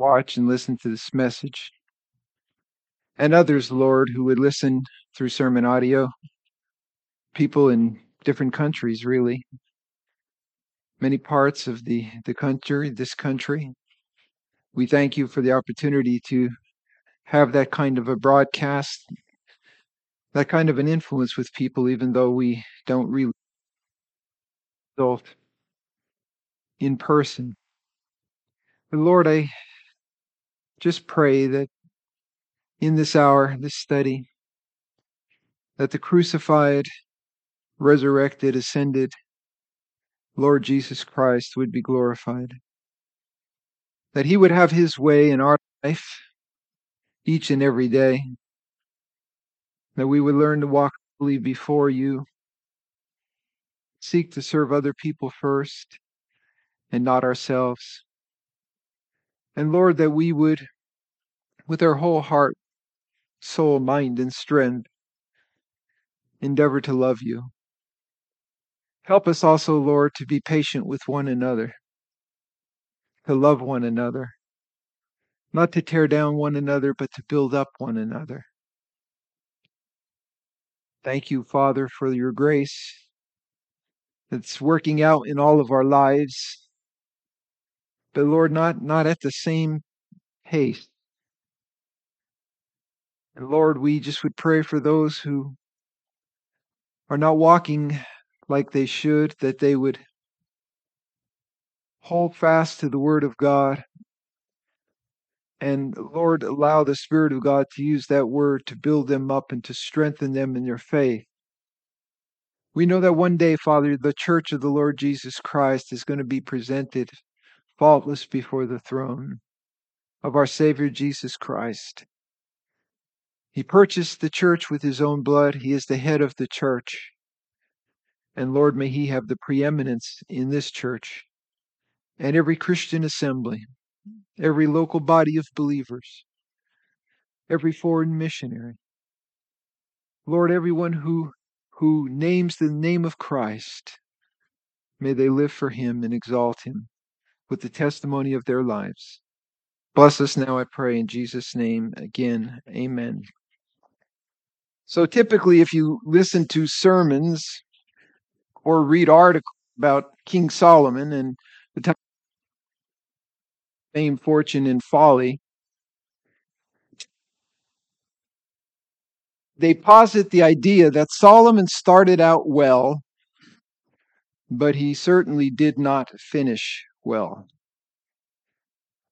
watch and listen to this message. And others, Lord, who would listen through sermon audio. People in different countries, really. Many parts of the, the country, this country. We thank you for the opportunity to have that kind of a broadcast, that kind of an influence with people, even though we don't really result in person. But Lord, I just pray that in this hour, this study, that the crucified, resurrected, ascended Lord Jesus Christ would be glorified. That he would have his way in our life each and every day. That we would learn to walk before you, seek to serve other people first and not ourselves. And Lord, that we would, with our whole heart, soul, mind, and strength, endeavor to love you. Help us also, Lord, to be patient with one another, to love one another, not to tear down one another, but to build up one another. Thank you, Father, for your grace that's working out in all of our lives. But Lord, not, not at the same pace. And Lord, we just would pray for those who are not walking like they should, that they would hold fast to the Word of God. And Lord, allow the Spirit of God to use that Word to build them up and to strengthen them in their faith. We know that one day, Father, the church of the Lord Jesus Christ is going to be presented faultless before the throne of our Savior Jesus Christ. He purchased the church with his own blood. He is the head of the church. And Lord, may He have the preeminence in this church and every Christian assembly, every local body of believers, every foreign missionary. Lord, everyone who, who names the name of Christ, may they live for Him and exalt Him with the testimony of their lives. Bless us now, I pray, in Jesus' name. Again, amen. So typically, if you listen to sermons, or read articles about King Solomon and the time fame, fortune, and folly, they posit the idea that Solomon started out well, but he certainly did not finish well.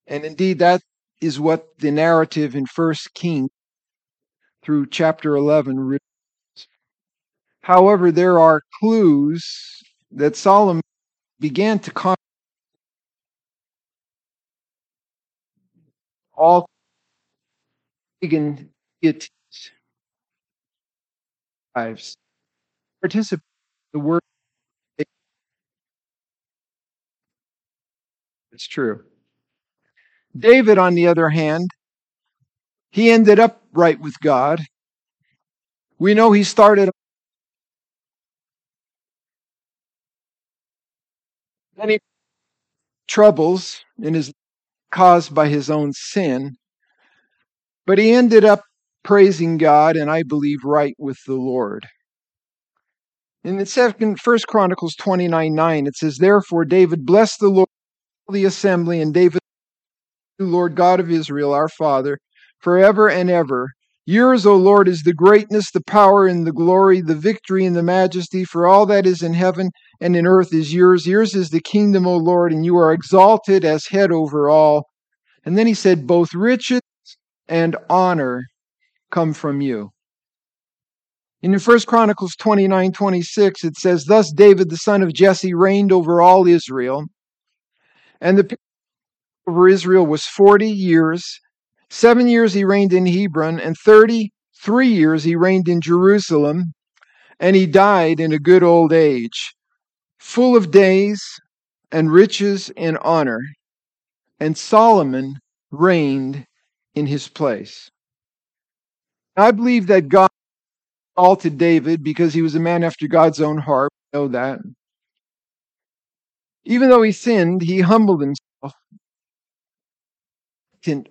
And indeed, that is what the narrative in First King through chapter 11 reveals. However, there are clues that Solomon began to con- all pagan deities lives participate the word it's true david on the other hand he ended up right with god we know he started many troubles in his caused by his own sin, but he ended up praising God and I believe right with the Lord. In the second First Chronicles 29 9, it says, Therefore David blessed the Lord, the assembly, and David, Lord God of Israel, our Father, forever and ever. Yours, O Lord, is the greatness, the power, and the glory, the victory, and the majesty, for all that is in heaven and in earth is yours. Yours is the kingdom, O Lord, and you are exalted as head over all. And then he said, Both riches and honor come from you. In 1 Chronicles 29 26, it says, Thus David the son of Jesse reigned over all Israel. And the period over Israel was 40 years. Seven years he reigned in Hebron, and 33 years he reigned in Jerusalem. And he died in a good old age full of days and riches and honor. And Solomon reigned in his place. I believe that God exalted David because he was a man after God's own heart. We know that. Even though he sinned, he humbled himself.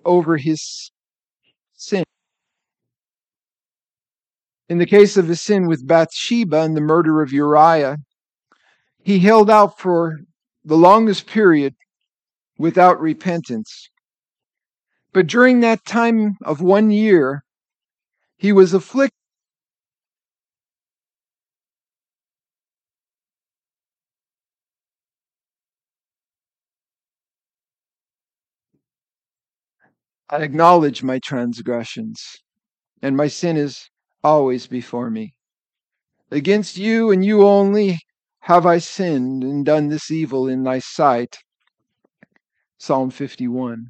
over his sin. In the case of his sin with Bathsheba and the murder of Uriah, he held out for the longest period without repentance. But during that time of one year, he was afflicted. I acknowledge my transgressions, and my sin is always before me. Against you and you only have I sinned and done this evil in thy sight. Psalm 51.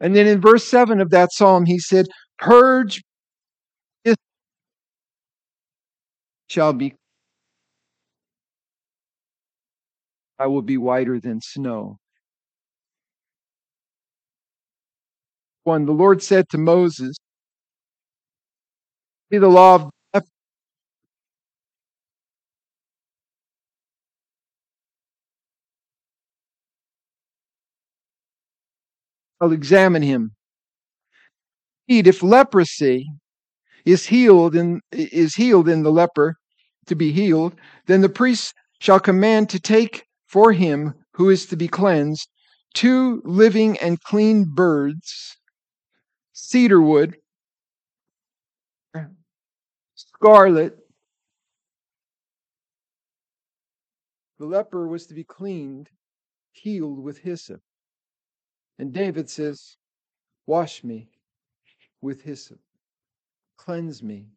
And then in verse 7 of that psalm, he said, Purge shall be, I will be whiter than snow. One, the Lord said to Moses, Be the law of I'll examine him. Indeed, if leprosy is healed in is healed in the leper to be healed, then the priest shall command to take for him who is to be cleansed two living and clean birds, cedar wood, scarlet. The leper was to be cleaned, healed with hyssop. And David says, Wash me with hyssop, cleanse me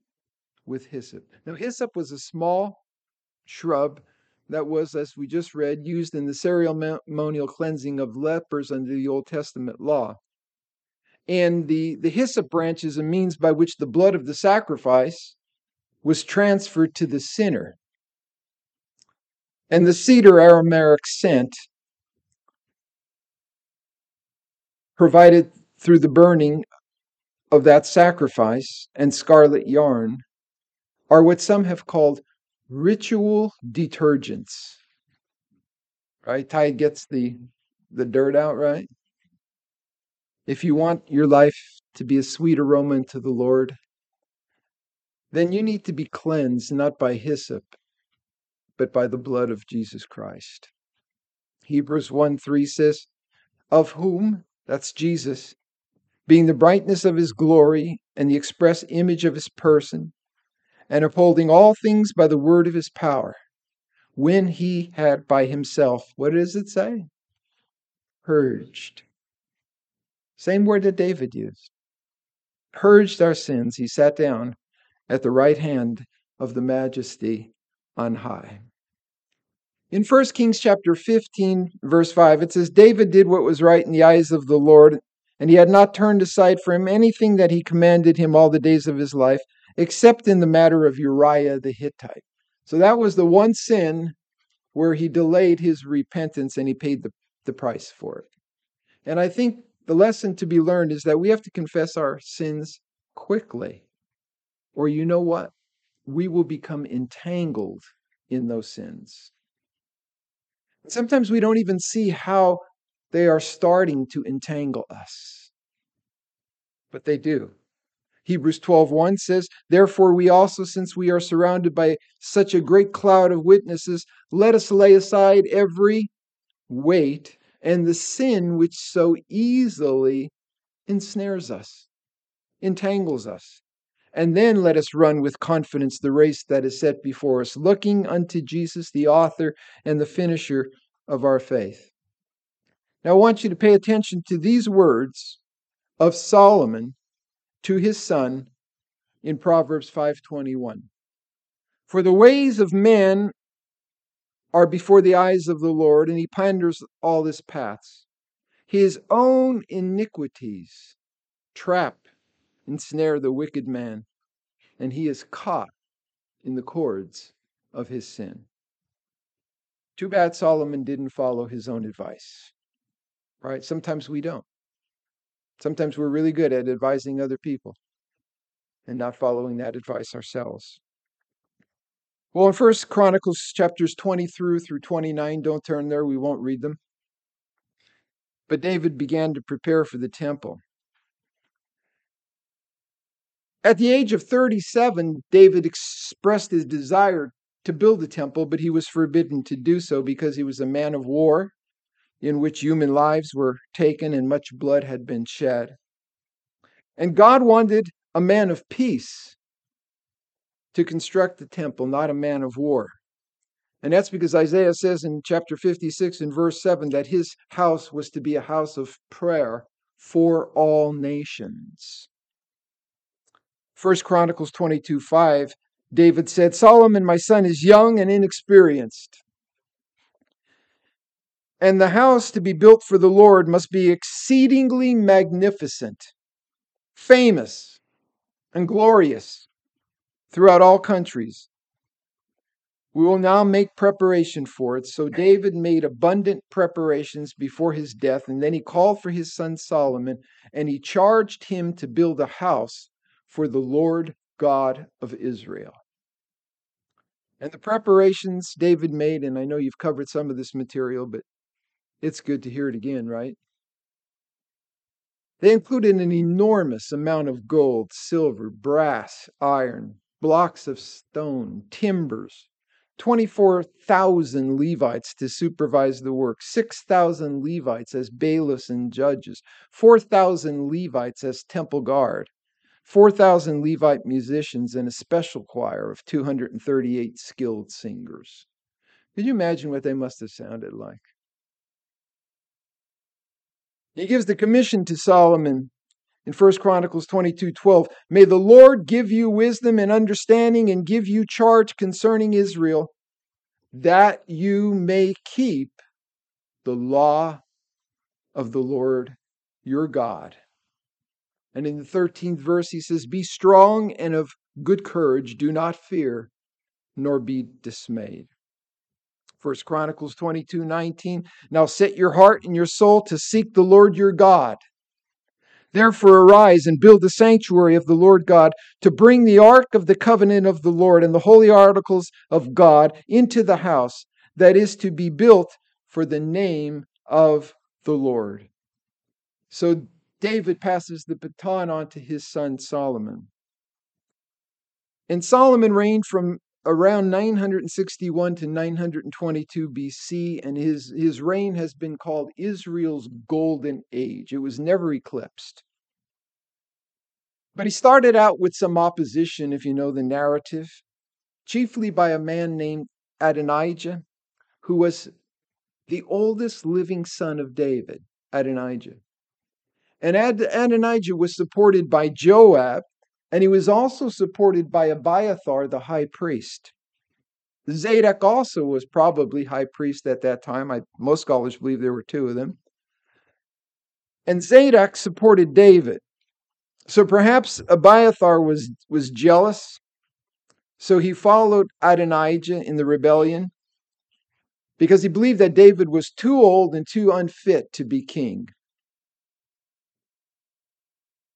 with hyssop. Now, hyssop was a small shrub that was, as we just read, used in the ceremonial cleansing of lepers under the Old Testament law. And the, the hyssop branch is a means by which the blood of the sacrifice was transferred to the sinner. And the cedar aromatic scent provided through the burning of that sacrifice and scarlet yarn are what some have called ritual detergents. Right? Tide gets the, the dirt out, right? If you want your life to be a sweet aroma to the Lord, then you need to be cleansed not by hyssop, but by the blood of Jesus Christ. Hebrews 1 3 says, Of whom that's Jesus, being the brightness of his glory and the express image of his person, and upholding all things by the word of his power, when he had by himself, what does it say? Purged. Same word that David used. Purged our sins, he sat down at the right hand of the majesty on high. In 1 Kings chapter 15, verse 5, it says, David did what was right in the eyes of the Lord, and he had not turned aside from anything that he commanded him all the days of his life, except in the matter of Uriah the Hittite. So that was the one sin where he delayed his repentance and he paid the, the price for it. And I think the lesson to be learned is that we have to confess our sins quickly. Or you know what? We will become entangled in those sins. Sometimes we don't even see how they are starting to entangle us. But they do. Hebrews 12:1 says, "Therefore we also since we are surrounded by such a great cloud of witnesses, let us lay aside every weight and the sin which so easily ensnares us, entangles us. And then let us run with confidence the race that is set before us, looking unto Jesus, the author and the finisher of our faith. Now, I want you to pay attention to these words of Solomon to his son in Proverbs 5:21. For the ways of men are before the eyes of the Lord, and he ponders all his paths. His own iniquities trap ensnare the wicked man, and he is caught in the cords of his sin. Too bad Solomon didn't follow his own advice. Right? Sometimes we don't. Sometimes we're really good at advising other people and not following that advice ourselves. Well, in First Chronicles chapters 20 through through 29, don't turn there, we won't read them. But David began to prepare for the temple. At the age of 37, David expressed his desire to build a temple, but he was forbidden to do so because he was a man of war in which human lives were taken and much blood had been shed. And God wanted a man of peace to construct the temple, not a man of war. And that's because Isaiah says in chapter 56 and verse 7 that his house was to be a house of prayer for all nations. First Chronicles 22 5, David said, Solomon, my son, is young and inexperienced. And the house to be built for the Lord must be exceedingly magnificent, famous, and glorious throughout all countries. We will now make preparation for it. So David made abundant preparations before his death, and then he called for his son Solomon, and he charged him to build a house for the Lord God of Israel. And the preparations David made, and I know you've covered some of this material, but it's good to hear it again, right? They included an enormous amount of gold, silver, brass, iron, blocks of stone, timbers, 24,000 Levites to supervise the work, 6,000 Levites as bailiffs and judges, 4,000 Levites as temple guard, 4,000 Levite musicians, and a special choir of 238 skilled singers. Can you imagine what they must have sounded like? He gives the commission to Solomon in 1 Chronicles 22 12. May the Lord give you wisdom and understanding and give you charge concerning Israel, that you may keep the law of the Lord your God and in the 13th verse, he says, Be strong and of good courage, do not fear, nor be dismayed. First Chronicles 22 19. Now set your heart and your soul to seek the Lord your God. Therefore arise and build the sanctuary of the Lord God to bring the ark of the covenant of the Lord and the holy articles of God into the house that is to be built for the name of the Lord. So David passes the baton on to his son Solomon. And Solomon reigned from around 961 to 922 BC, and his, his reign has been called Israel's golden age. It was never eclipsed. But he started out with some opposition, if you know the narrative, chiefly by a man named Adonijah, who was the oldest living son of David, Adonijah. And Ad- Adonijah was supported by Joab, and he was also supported by Abiathar, the high priest. Zadok also was probably high priest at that time. I, most scholars believe there were two of them. And Zadok supported David. So perhaps Abiathar was, was jealous. So he followed Adonijah in the rebellion because he believed that David was too old and too unfit to be king.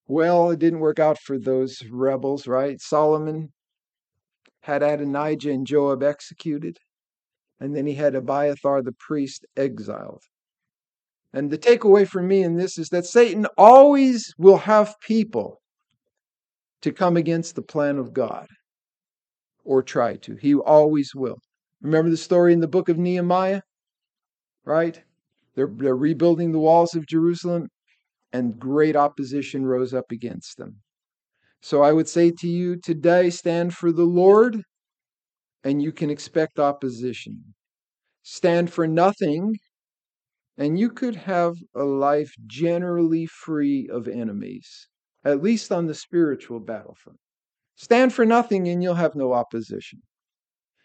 Well, it didn't work out for those rebels, right? Solomon had Adonijah and Joab executed, and then he had Abiathar the priest exiled. And the takeaway for me in this is that Satan always will have people to come against the plan of God or try to. He always will. Remember the story in the book of Nehemiah? Right? They're, they're rebuilding the walls of Jerusalem, and great opposition rose up against them. So I would say to you today stand for the Lord, and you can expect opposition. Stand for nothing, and you could have a life generally free of enemies, at least on the spiritual battlefront. Stand for nothing, and you'll have no opposition.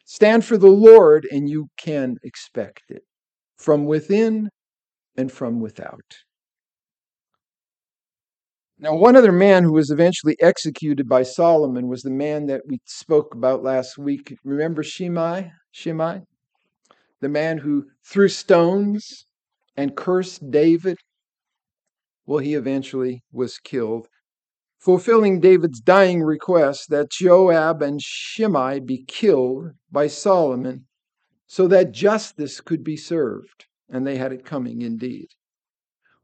Stand for the Lord, and you can expect it from within and from without. Now, one other man who was eventually executed by Solomon was the man that we spoke about last week. Remember Shimei? Shimei? The man who threw stones and cursed David? Well, he eventually was killed, fulfilling David's dying request that Joab and Shimei be killed by Solomon so that justice could be served. And they had it coming indeed.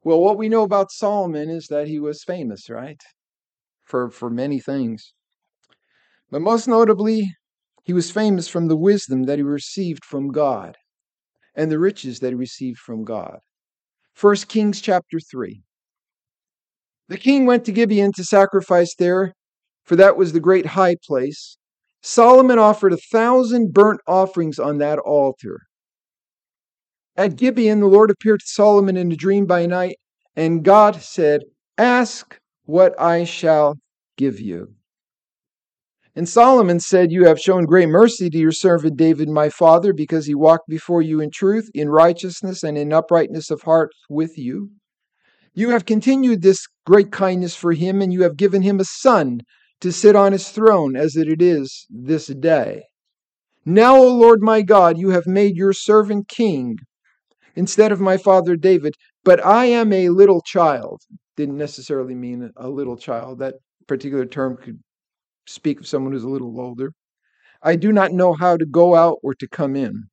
Well, what we know about Solomon is that he was famous, right? For, for many things. But most notably, he was famous from the wisdom that he received from God and the riches that he received from God. 1 Kings chapter 3. The king went to Gibeon to sacrifice there, for that was the great high place. Solomon offered a thousand burnt offerings on that altar. At Gibeon, the Lord appeared to Solomon in a dream by night, and God said, Ask what I shall give you. And Solomon said, You have shown great mercy to your servant David, my father, because he walked before you in truth, in righteousness, and in uprightness of heart with you. You have continued this great kindness for him, and you have given him a son to sit on his throne as it is this day. Now, O Lord my God, you have made your servant king instead of my father David, but I am a little child. Didn't necessarily mean a little child. That particular term could speak of someone who's a little older. I do not know how to go out or to come in.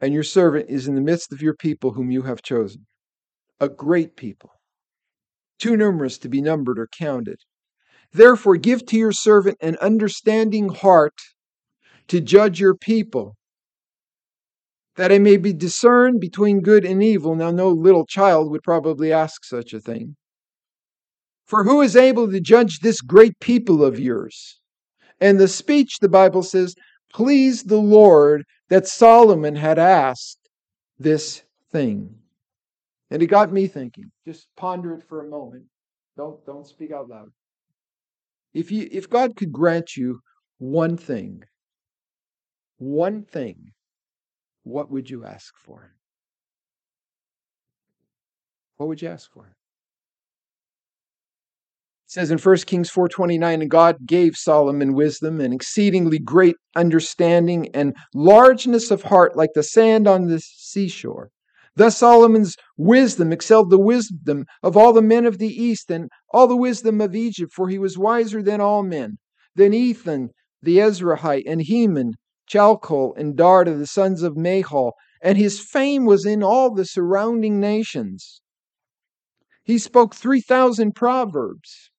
And your servant is in the midst of your people whom you have chosen, a great people, too numerous to be numbered or counted. Therefore, give to your servant an understanding heart to judge your people, that I may be discerned between good and evil. Now, no little child would probably ask such a thing. For who is able to judge this great people of yours? And the speech, the Bible says, pleased the Lord that Solomon had asked this thing. And it got me thinking. Just ponder it for a moment. Don't, don't speak out loud. If, you, if God could grant you one thing, one thing, what would you ask for? What would you ask for? It says in 1 Kings 4:29 and God gave Solomon wisdom and exceedingly great understanding and largeness of heart like the sand on the seashore. Thus Solomon's wisdom excelled the wisdom of all the men of the east and all the wisdom of Egypt for he was wiser than all men. Then Ethan the Ezrahite and Heman, Chalcol and Darda the sons of Mahol and his fame was in all the surrounding nations. He spoke 3,000 proverbs.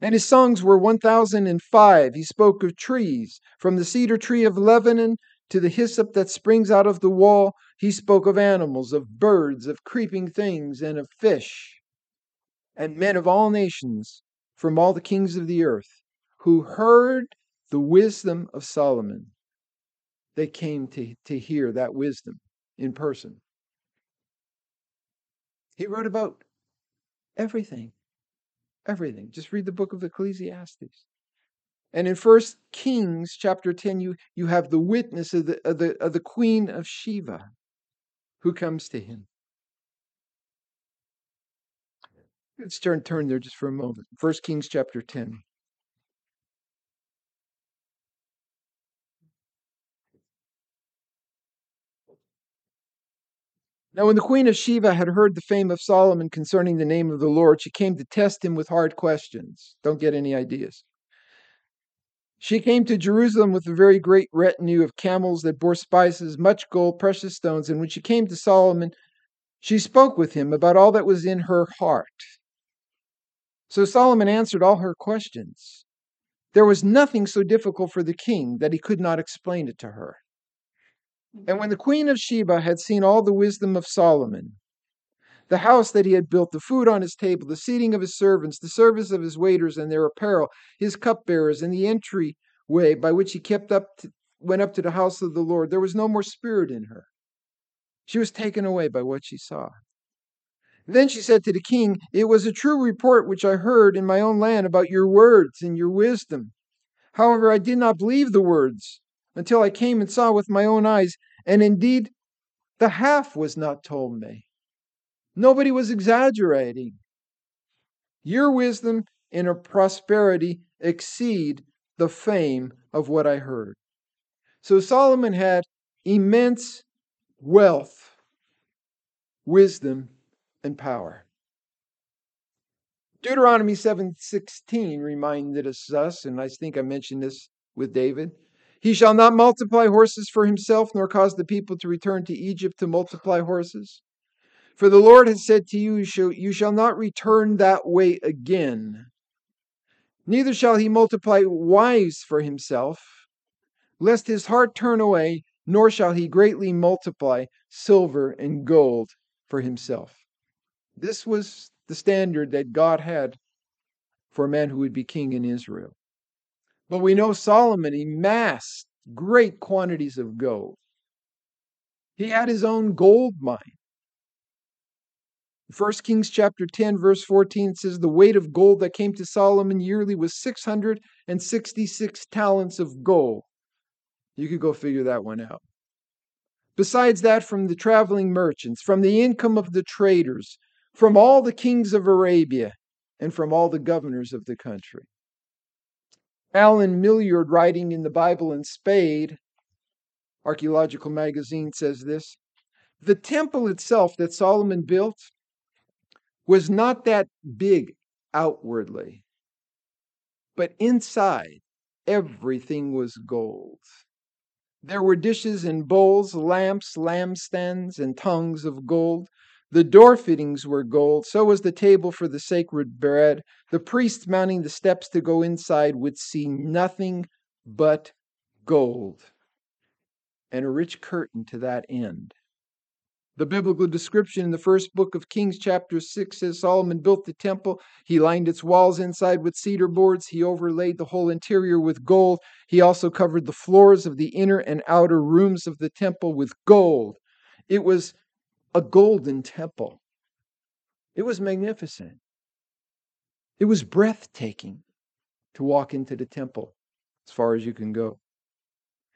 And his songs were 1005. He spoke of trees, from the cedar tree of Lebanon to the hyssop that springs out of the wall. He spoke of animals, of birds, of creeping things, and of fish. And men of all nations, from all the kings of the earth, who heard the wisdom of Solomon, they came to, to hear that wisdom in person. He wrote about everything Everything. Just read the book of Ecclesiastes. And in First Kings chapter 10, you, you have the witness of the, of, the, of the queen of Sheba who comes to him. Let's turn, turn there just for a moment. First Kings chapter 10. Now, when the queen of Sheba had heard the fame of Solomon concerning the name of the Lord, she came to test him with hard questions. Don't get any ideas. She came to Jerusalem with a very great retinue of camels that bore spices, much gold, precious stones. And when she came to Solomon, she spoke with him about all that was in her heart. So Solomon answered all her questions. There was nothing so difficult for the king that he could not explain it to her. And when mm-hmm. the queen of Sheba had seen all the wisdom of Solomon, the house that he had built, the food on his table, the seating of his servants, the service of his waiters and their apparel, his cupbearers, and the entry way by which he kept up to, went up to the house of the Lord, there was no more spirit in her. She was taken away by what she saw. Then she said to the king, It was a true report which I heard in my own land about your words and your wisdom. However, I did not believe the words until I came and saw with my own eyes, and indeed, the half was not told me. Nobody was exaggerating. Your wisdom and your prosperity exceed the fame of what I heard. So Solomon had immense wealth, wisdom, and power. Deuteronomy 7:16 reminded us, and I think I mentioned this with David. He shall not multiply horses for himself, nor cause the people to return to Egypt to multiply horses. For the Lord has said to you, You shall not return that way again. Neither shall he multiply wives for himself, lest his heart turn away, nor shall he greatly multiply silver and gold for himself. This was the standard that God had for a man who would be king in Israel. But we know Solomon amassed great quantities of gold. He had his own gold mine. 1 Kings chapter 10 verse 14 says the weight of gold that came to Solomon yearly was 666 talents of gold. You could go figure that one out. Besides that, from the traveling merchants, from the income of the traders, from all the kings of Arabia, and from all the governors of the country. Alan Millard writing in the Bible and Spade, Archaeological Magazine, says this The temple itself that Solomon built was not that big outwardly, but inside, everything was gold. There were dishes and bowls, lamps, lampstands, and tongues of gold. The door fittings were gold, so was the table for the sacred bread. The priests mounting the steps to go inside would see nothing but gold, and a rich curtain to that end. The biblical description in the first book of Kings, chapter 6, says Solomon built the temple. He lined its walls inside with cedar boards. He overlaid the whole interior with gold. He also covered the floors of the inner and outer rooms of the temple with gold. It was a golden temple. It was magnificent. It was breathtaking to walk into the temple as far as you can go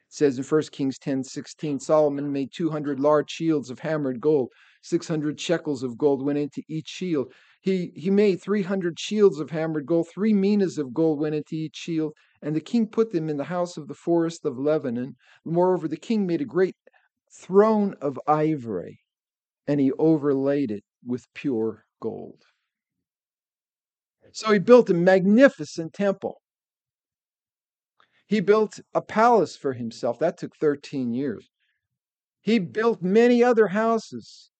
It says in 1 Kings 10 16, Solomon made 200 large shields of hammered gold. 600 shekels of gold went into each shield. He, he made 300 shields of hammered gold. Three minas of gold went into each shield. And the king put them in the house of the forest of Lebanon. Moreover, the king made a great throne of ivory, and he overlaid it with pure gold. So he built a magnificent temple. He built a palace for himself. That took 13 years. He built many other houses.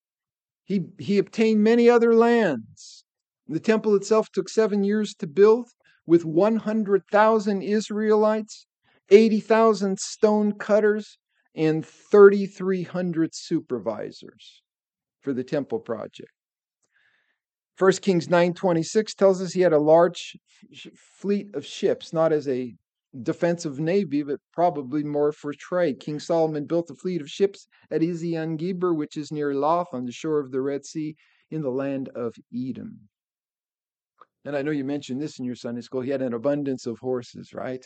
He, he obtained many other lands. The temple itself took seven years to build with 100,000 Israelites, 80,000 stone cutters, and 3,300 supervisors for the temple project. 1 Kings 9:26 tells us he had a large fleet of ships, not as a defensive navy, but probably more for trade. King Solomon built a fleet of ships at Ezion Geber, which is near Loth on the shore of the Red Sea in the land of Edom. And I know you mentioned this in your Sunday school. He had an abundance of horses, right?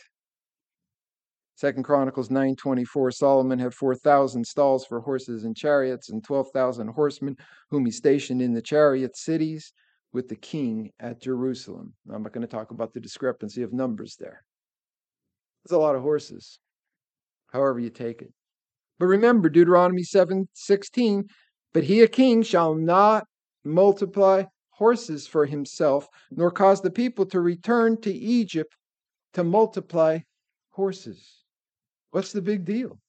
Second Chronicles 9:24 Solomon had 4,000 stalls for horses and chariots and 12,000 horsemen whom he stationed in the chariot cities with the king at Jerusalem. Now, I'm not going to talk about the discrepancy of numbers there. That's a lot of horses, however you take it. But remember Deuteronomy 7:16, but he a king shall not multiply horses for himself, nor cause the people to return to Egypt to multiply horses. What's the big deal?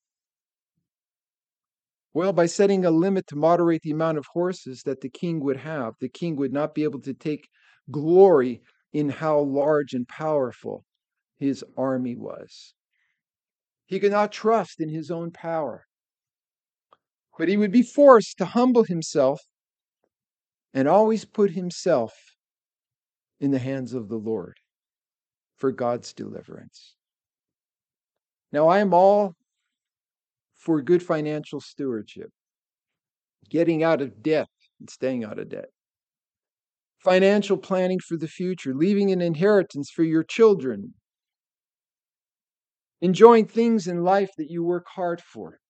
Well, by setting a limit to moderate the amount of horses that the king would have, the king would not be able to take glory in how large and powerful his army was. He could not trust in his own power, but he would be forced to humble himself and always put himself in the hands of the Lord for God's deliverance. Now, I am all for good financial stewardship, getting out of debt and staying out of debt, financial planning for the future, leaving an inheritance for your children. Enjoying things in life that you work hard for.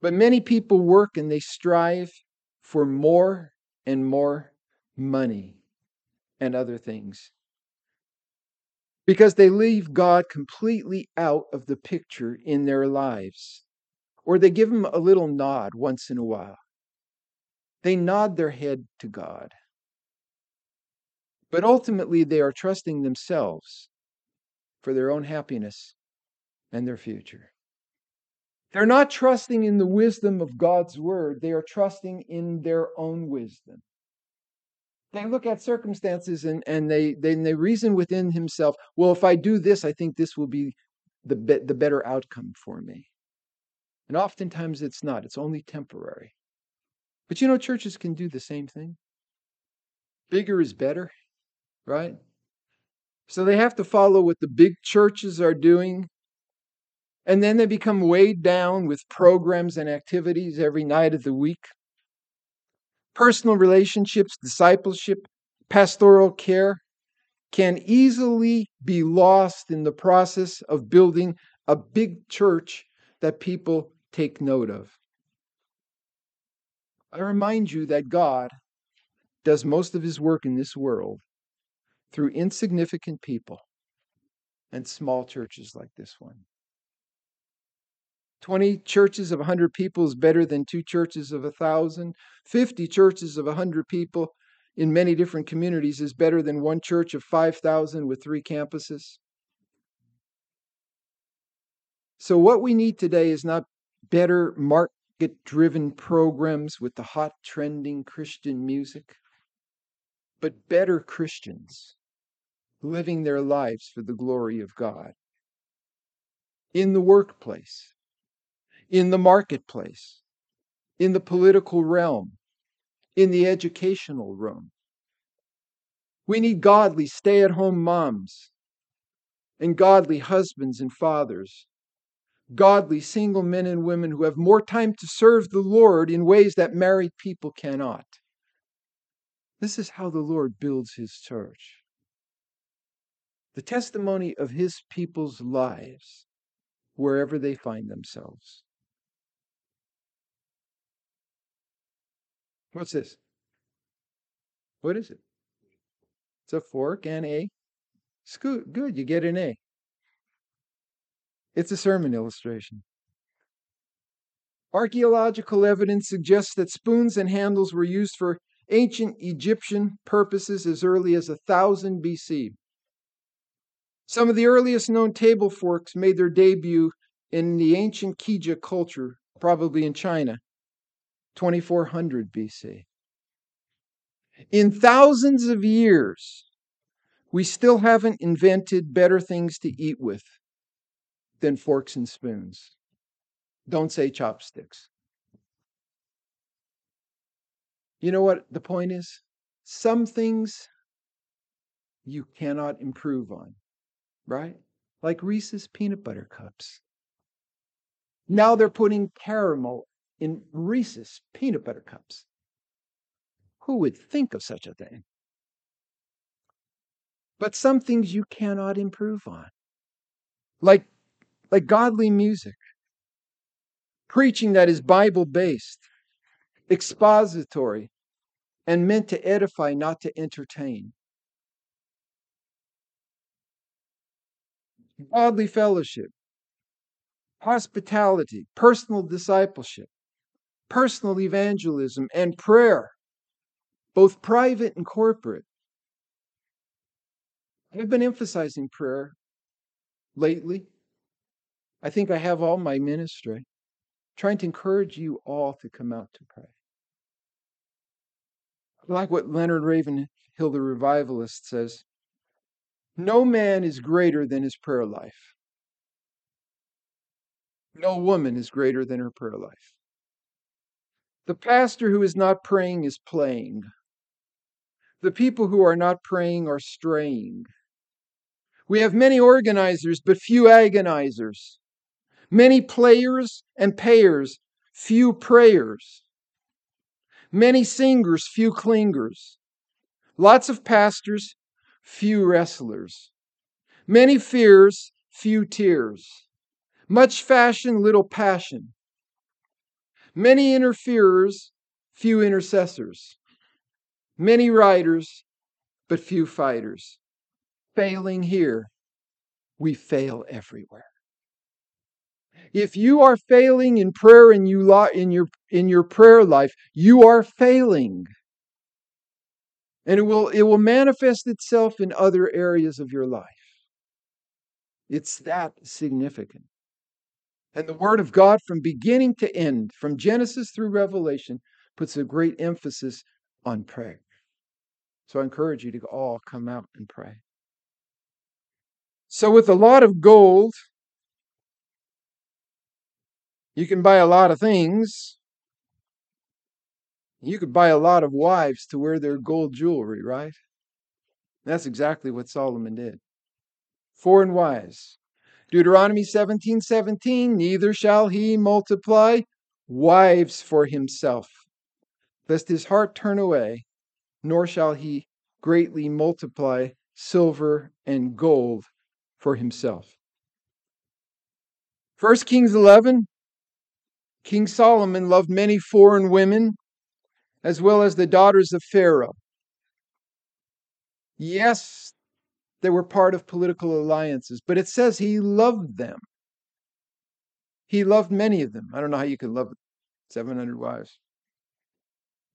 But many people work and they strive for more and more money and other things because they leave God completely out of the picture in their lives, or they give him a little nod once in a while. They nod their head to God. But ultimately, they are trusting themselves for their own happiness and their future. They're not trusting in the wisdom of God's word, they are trusting in their own wisdom. They look at circumstances and, and they, they, they reason within himself, well, if I do this, I think this will be the, be- the better outcome for me. And oftentimes it's not, it's only temporary. But you know, churches can do the same thing. Bigger is better, right? So they have to follow what the big churches are doing. And then they become weighed down with programs and activities every night of the week. Personal relationships, discipleship, pastoral care can easily be lost in the process of building a big church that people take note of. I remind you that God does most of his work in this world through insignificant people and small churches like this one. 20 churches of 100 people is better than two churches of 1,000. 50 churches of 100 people in many different communities is better than one church of 5,000 with three campuses. So, what we need today is not better market driven programs with the hot trending Christian music, but better Christians living their lives for the glory of God. In the workplace, in the marketplace, in the political realm, in the educational room. We need godly stay at home moms and godly husbands and fathers, godly single men and women who have more time to serve the Lord in ways that married people cannot. This is how the Lord builds his church the testimony of his people's lives wherever they find themselves. What's this? What is it? It's a fork and a scoot. Good, you get an A. It's a sermon illustration. Archaeological evidence suggests that spoons and handles were used for ancient Egyptian purposes as early as 1000 BC. Some of the earliest known table forks made their debut in the ancient Qijia culture, probably in China, 2400 BC. In thousands of years, we still haven't invented better things to eat with than forks and spoons. Don't say chopsticks. You know what the point is? Some things you cannot improve on right? Like Reese's peanut butter cups. Now they're putting caramel in Reese's peanut butter cups. Who would think of such a thing? But some things you cannot improve on. Like, like godly music, preaching that is Bible based, expository, and meant to edify, not to entertain. godly fellowship, hospitality, personal discipleship, personal evangelism, and prayer, both private and corporate. I've been emphasizing prayer lately. I think I have all my ministry, trying to encourage you all to come out to pray. Like what Leonard Ravenhill, the revivalist, says no man is greater than his prayer life. No woman is greater than her prayer life. The pastor who is not praying is playing. The people who are not praying are straying. We have many organizers, but few agonizers. Many players and payers, few prayers. Many singers, few clingers. Lots of pastors, few wrestlers. Many fears, few tears. Much fashion, little passion. Many interferers, few intercessors. Many riders, but few fighters. Failing here, we fail everywhere. If you are failing in prayer in your in your prayer life, you are failing and it will it will manifest itself in other areas of your life it's that significant And the Word of God, from beginning to end, from Genesis through Revelation, puts a great emphasis on prayer. So I encourage you to all come out and pray. So, with a lot of gold, you can buy a lot of things. You could buy a lot of wives to wear their gold jewelry, right? That's exactly what Solomon did. Foreign wives. Deuteronomy 17 17, neither shall he multiply wives for himself, lest his heart turn away, nor shall he greatly multiply silver and gold for himself. 1 Kings 11, King Solomon loved many foreign women, as well as the daughters of Pharaoh. Yes, they were part of political alliances, but it says he loved them. He loved many of them. I don't know how you can love 700 wives.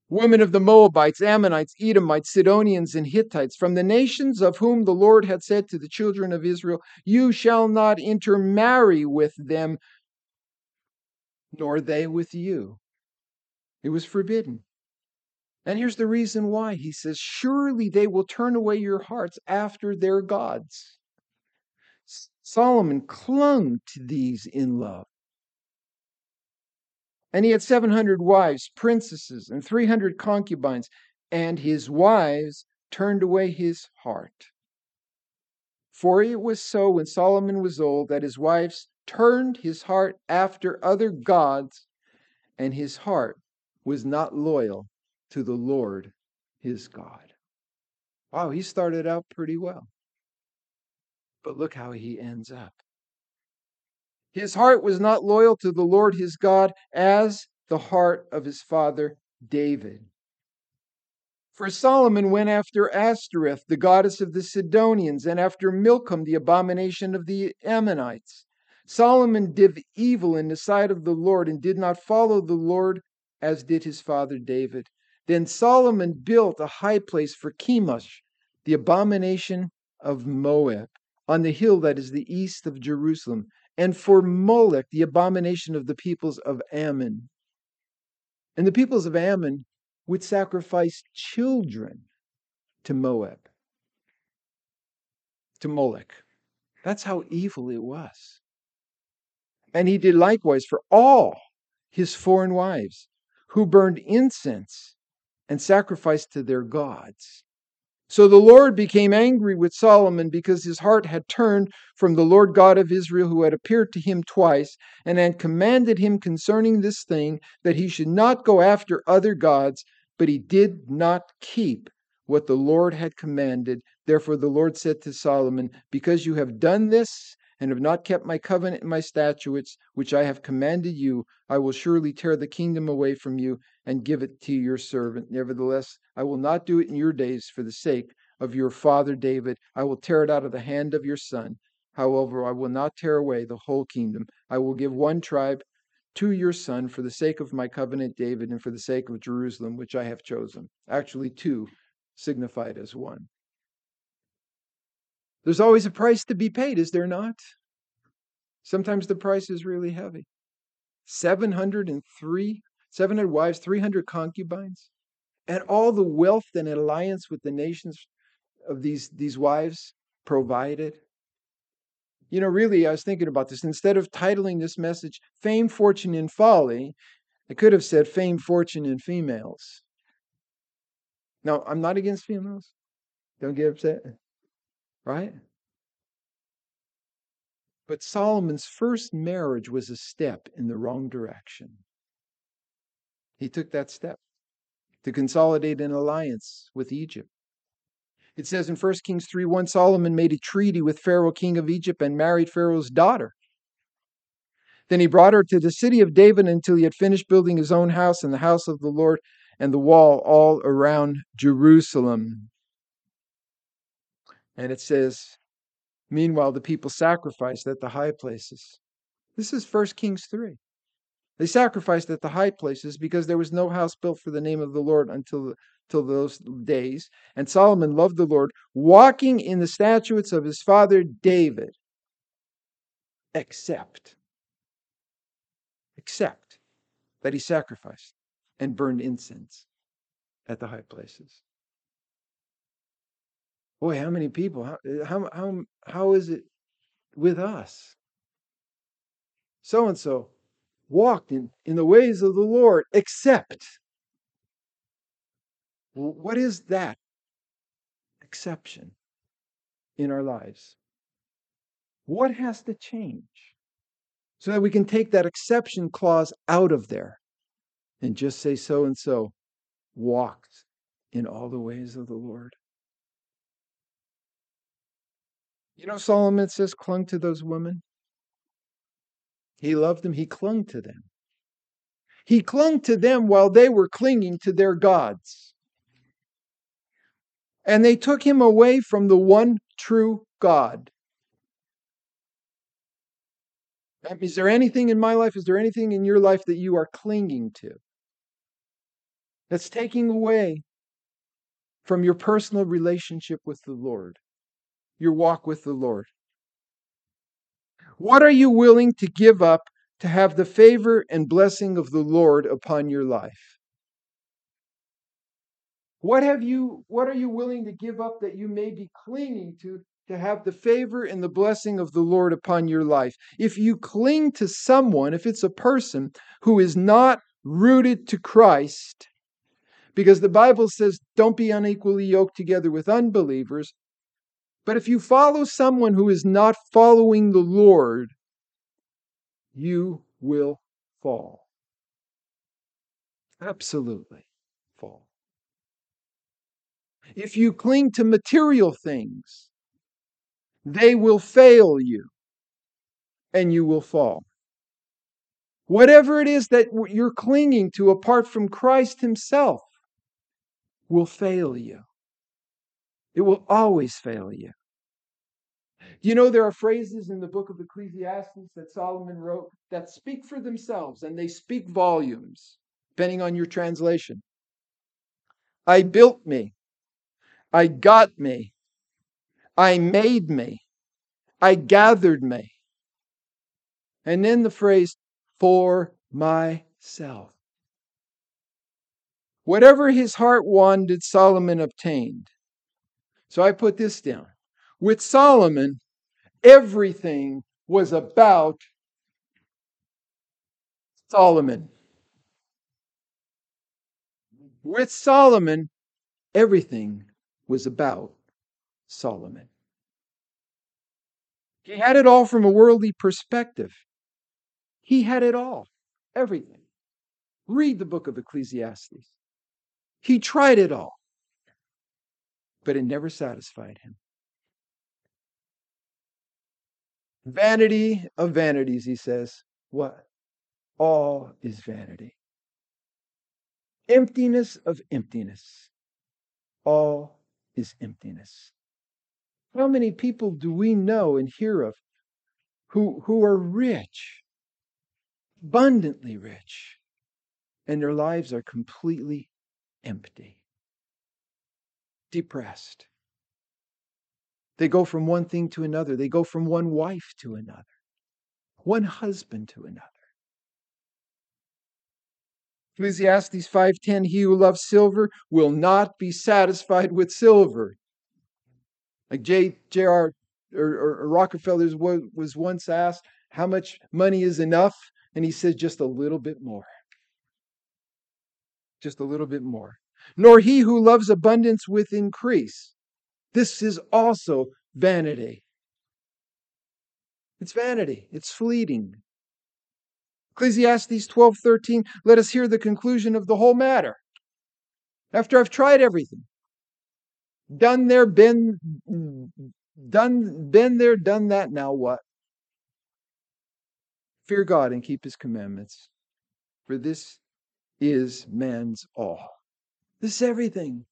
Women of the Moabites, Ammonites, Edomites, Sidonians, and Hittites, from the nations of whom the Lord had said to the children of Israel, You shall not intermarry with them, nor they with you. It was forbidden. And here's the reason why. He says, Surely they will turn away your hearts after their gods. Solomon clung to these in love. And he had 700 wives, princesses, and 300 concubines, and his wives turned away his heart. For it was so when Solomon was old that his wives turned his heart after other gods, and his heart was not loyal to the Lord his God. Wow, he started out pretty well. But look how he ends up. His heart was not loyal to the Lord his God as the heart of his father David. For Solomon went after Ashtoreth, the goddess of the Sidonians, and after Milcom, the abomination of the Ammonites. Solomon did evil in the sight of the Lord and did not follow the Lord as did his father David. Then Solomon built a high place for Chemosh, the abomination of Moab, on the hill that is the east of Jerusalem, and for Molech, the abomination of the peoples of Ammon. And the peoples of Ammon would sacrifice children to Moab, to Molech. That's how evil it was. And he did likewise for all his foreign wives who burned incense and sacrificed to their gods. So the Lord became angry with Solomon because his heart had turned from the Lord God of Israel, who had appeared to him twice, and had commanded him concerning this thing that he should not go after other gods, but he did not keep what the Lord had commanded. Therefore the Lord said to Solomon, Because you have done this, and have not kept my covenant and my statutes, which I have commanded you, I will surely tear the kingdom away from you and give it to your servant. Nevertheless, I will not do it in your days for the sake of your father David. I will tear it out of the hand of your son. However, I will not tear away the whole kingdom. I will give one tribe to your son for the sake of my covenant David and for the sake of Jerusalem, which I have chosen. Actually, two signified as one. There's always a price to be paid, is there not? Sometimes the price is really heavy. 703, 700 wives, 300 concubines, and all the wealth and alliance with the nations of these, these wives provided. You know, really, I was thinking about this. Instead of titling this message Fame, Fortune, and Folly, I could have said Fame, Fortune, and Females. Now, I'm not against females. Don't get upset right? But Solomon's first marriage was a step in the wrong direction. He took that step to consolidate an alliance with Egypt. It says in 1 Kings 3 1 Solomon made a treaty with Pharaoh, king of Egypt, and married Pharaoh's daughter. Then he brought her to the city of David until he had finished building his own house and the house of the Lord and the wall all around Jerusalem. And it says, Meanwhile, the people sacrificed at the high places. This is 1 Kings 3. They sacrificed at the high places because there was no house built for the name of the Lord until, until those days. And Solomon loved the Lord, walking in the statutes of his father David, except except that he sacrificed and burned incense at the high places. Boy, how many people? How, how, how, how is it with us? So and so walked in, in the ways of the Lord, except. What is that exception in our lives? What has to change so that we can take that exception clause out of there and just say so and so walked in all the ways of the Lord? You know, Solomon says, clung to those women. He loved them, he clung to them. He clung to them while they were clinging to their gods. And they took him away from the one true God. Um, is there anything in my life? Is there anything in your life that you are clinging to? That's taking away from your personal relationship with the Lord, your walk with the Lord. What are you willing to give up to have the favor and blessing of the Lord upon your life? What have you what are you willing to give up that you may be clinging to to have the favor and the blessing of the Lord upon your life? If you cling to someone, if it's a person who is not rooted to Christ, because the Bible says don't be unequally yoked together with unbelievers, but if you follow someone who is not following the Lord, you will fall. Absolutely fall. If you cling to material things, they will fail you and you will fall. Whatever it is that you're clinging to apart from Christ Himself will fail you. It will always fail you. You know there are phrases in the book of Ecclesiastes that Solomon wrote that speak for themselves and they speak volumes, depending on your translation? I built me. I got me. I made me. I gathered me. And then the phrase, for myself. Whatever his heart wanted, Solomon obtained. So I put this down. With Solomon, everything was about Solomon. With Solomon, everything was about Solomon. He had it all from a worldly perspective. He had it all, everything. Read the book of Ecclesiastes. He tried it all but it never satisfied him. Vanity of vanities, he says. What? All is vanity. Emptiness of emptiness. All is emptiness. How many people do we know and hear of who, who are rich, abundantly rich, and their lives are completely empty? Depressed. They go from one thing to another. They go from one wife to another, one husband to another. Ecclesiastes 5:10 He who loves silver will not be satisfied with silver. Like J. J.R. Or, or, or Rockefeller was, was once asked, How much money is enough? And he said, Just a little bit more. Just a little bit more nor he who loves abundance with increase. This is also vanity. It's vanity, it's fleeting. Ecclesiastes 12:13 let us hear the conclusion of the whole matter. After I've tried everything, done there, been done been there, done that, now what? Fear God and keep his commandments, for this is man's all. This is everything.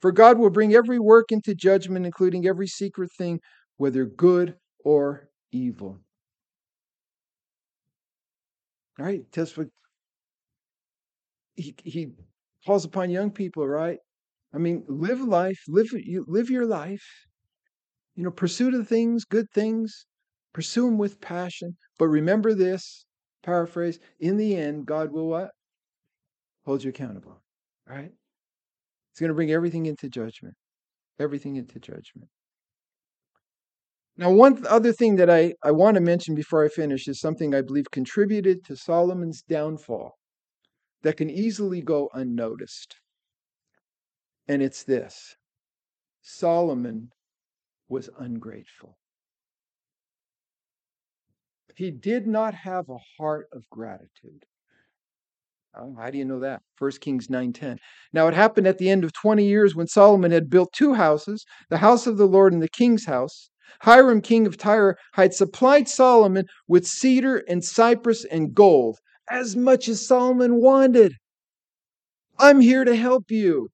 For God will bring every work into judgment, including every secret thing, whether good or evil. All right, that's what he, he calls upon young people, right? I mean, live life, live you live your life. You know, pursue the things, good things, pursue them with passion. But remember this: Paraphrase, in the end, God will what? Hold you accountable. Right? It's going to bring everything into judgment. Everything into judgment. Now, one other thing that I, I want to mention before I finish is something I believe contributed to Solomon's downfall that can easily go unnoticed. And it's this Solomon was ungrateful. He did not have a heart of gratitude. Oh, how do you know that? 1 Kings 9:10. Now it happened at the end of 20 years when Solomon had built two houses, the house of the Lord and the king's house. Hiram, king of Tyre, had supplied Solomon with cedar and cypress and gold, as much as Solomon wanted. I'm here to help you.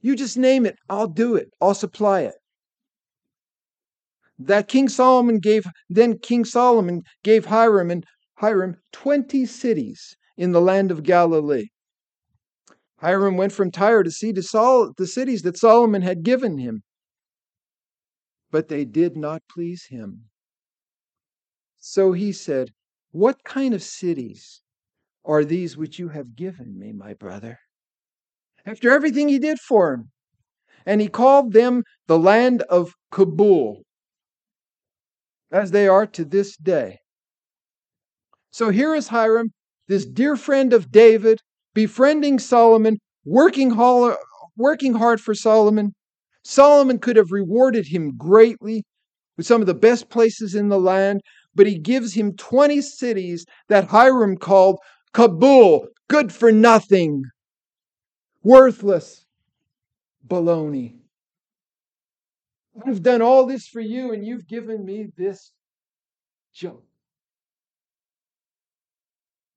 You just name it, I'll do it. I'll supply it. That King Solomon gave then King Solomon gave Hiram and Hiram 20 cities in the land of Galilee. Hiram went from Tyre to see Sol- the cities that Solomon had given him, but they did not please him. So he said, What kind of cities are these which you have given me, my brother? After everything he did for him. And he called them the land of Cabul, as they are to this day. So here is Hiram this dear friend of David, befriending Solomon, working, working hard for Solomon. Solomon could have rewarded him greatly with some of the best places in the land, but he gives him 20 cities that Hiram called Cabul, good for nothing, worthless, baloney. I've done all this for you, and you've given me this junk.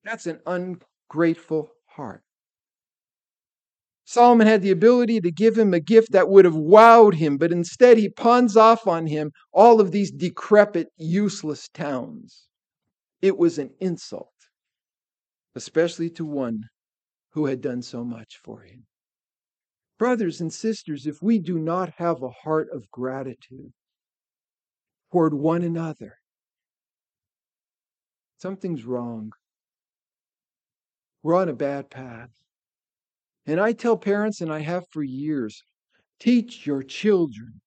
That's an ungrateful heart. Solomon had the ability to give him a gift that would have wowed him, but instead he pawns off on him all of these decrepit, useless towns. It was an insult, especially to one who had done so much for him. Brothers and sisters, if we do not have a heart of gratitude toward one another, something's wrong. We're on a bad path. And I tell parents, and I have for years, teach your children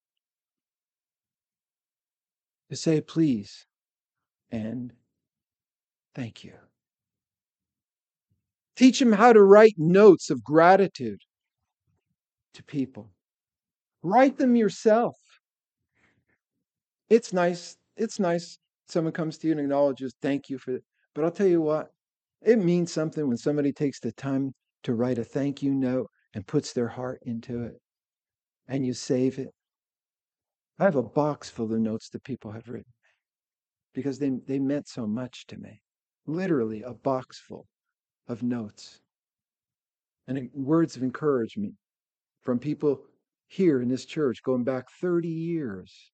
to say please and thank you. Teach them how to write notes of gratitude to people. Write them yourself. It's nice. It's nice. Someone comes to you and acknowledges, thank you for it. But I'll tell you what, it means something when somebody takes the time to write a thank you note and puts their heart into it and you save it. I have a box full of notes that people have written because they, they meant so much to me. Literally, a box full of notes and words of encouragement from people here in this church going back 30 years.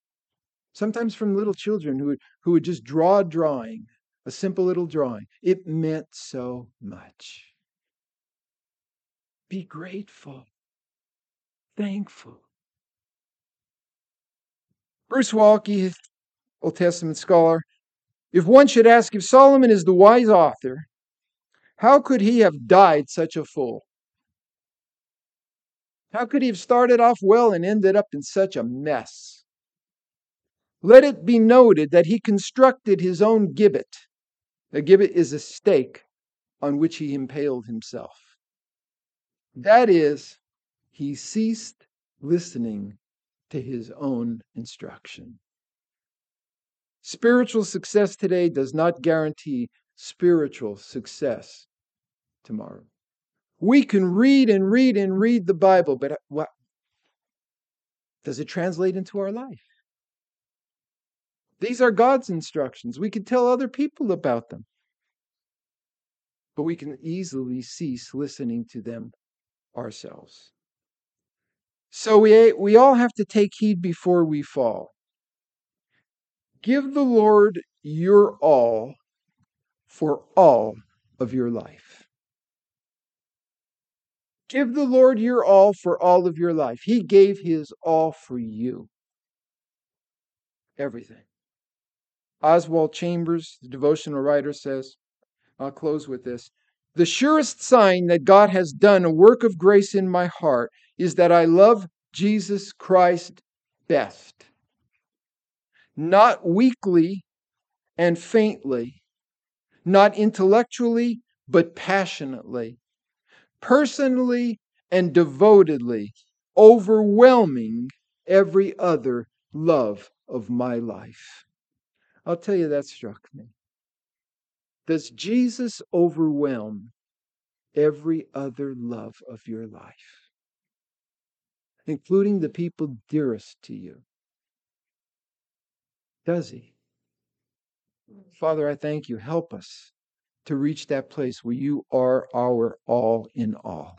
Sometimes from little children who who would just draw a drawing a simple little drawing. It meant so much. Be grateful, thankful. Bruce Waltke, Old Testament scholar, if one should ask if Solomon is the wise author, how could he have died such a fool? How could he have started off well and ended up in such a mess? Let it be noted that he constructed his own gibbet a gibbet is a stake on which he impaled himself. That is, he ceased listening to his own instruction. Spiritual success today does not guarantee spiritual success tomorrow. We can read and read and read the Bible, but uh, what does it translate into our life? These are God's instructions. We can tell other people about them. But we can easily cease listening to them ourselves. So we, we all have to take heed before we fall. Give the Lord your all for all of your life. Give the Lord your all for all of your life. He gave his all for you. Everything. Oswald Chambers, the devotional writer, says I'll close with this. The surest sign that God has done a work of grace in my heart is that I love Jesus Christ best. Not weakly and faintly, not intellectually, but passionately, personally and devotedly, overwhelming every other love of my life. I'll tell you, that struck me. Does Jesus overwhelm every other love of your life, including the people dearest to you? Does he? Father, I thank you. Help us to reach that place where you are our all in all.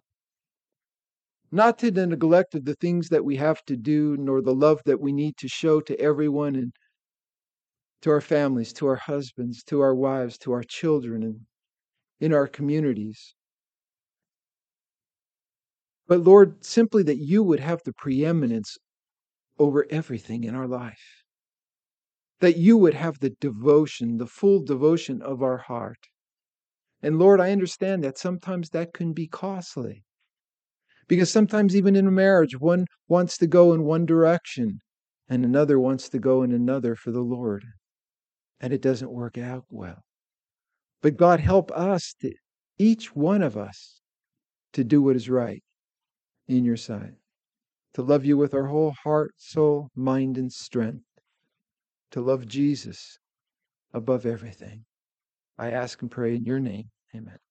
Not to the neglect of the things that we have to do, nor the love that we need to show to everyone and to our families, to our husbands, to our wives, to our children, and in our communities. But Lord, simply that you would have the preeminence over everything in our life. That you would have the devotion, the full devotion of our heart. And Lord, I understand that sometimes that can be costly. Because sometimes, even in a marriage, one wants to go in one direction and another wants to go in another for the Lord. And it doesn't work out well. But God, help us, to, each one of us, to do what is right in your sight, to love you with our whole heart, soul, mind, and strength, to love Jesus above everything. I ask and pray in your name. Amen.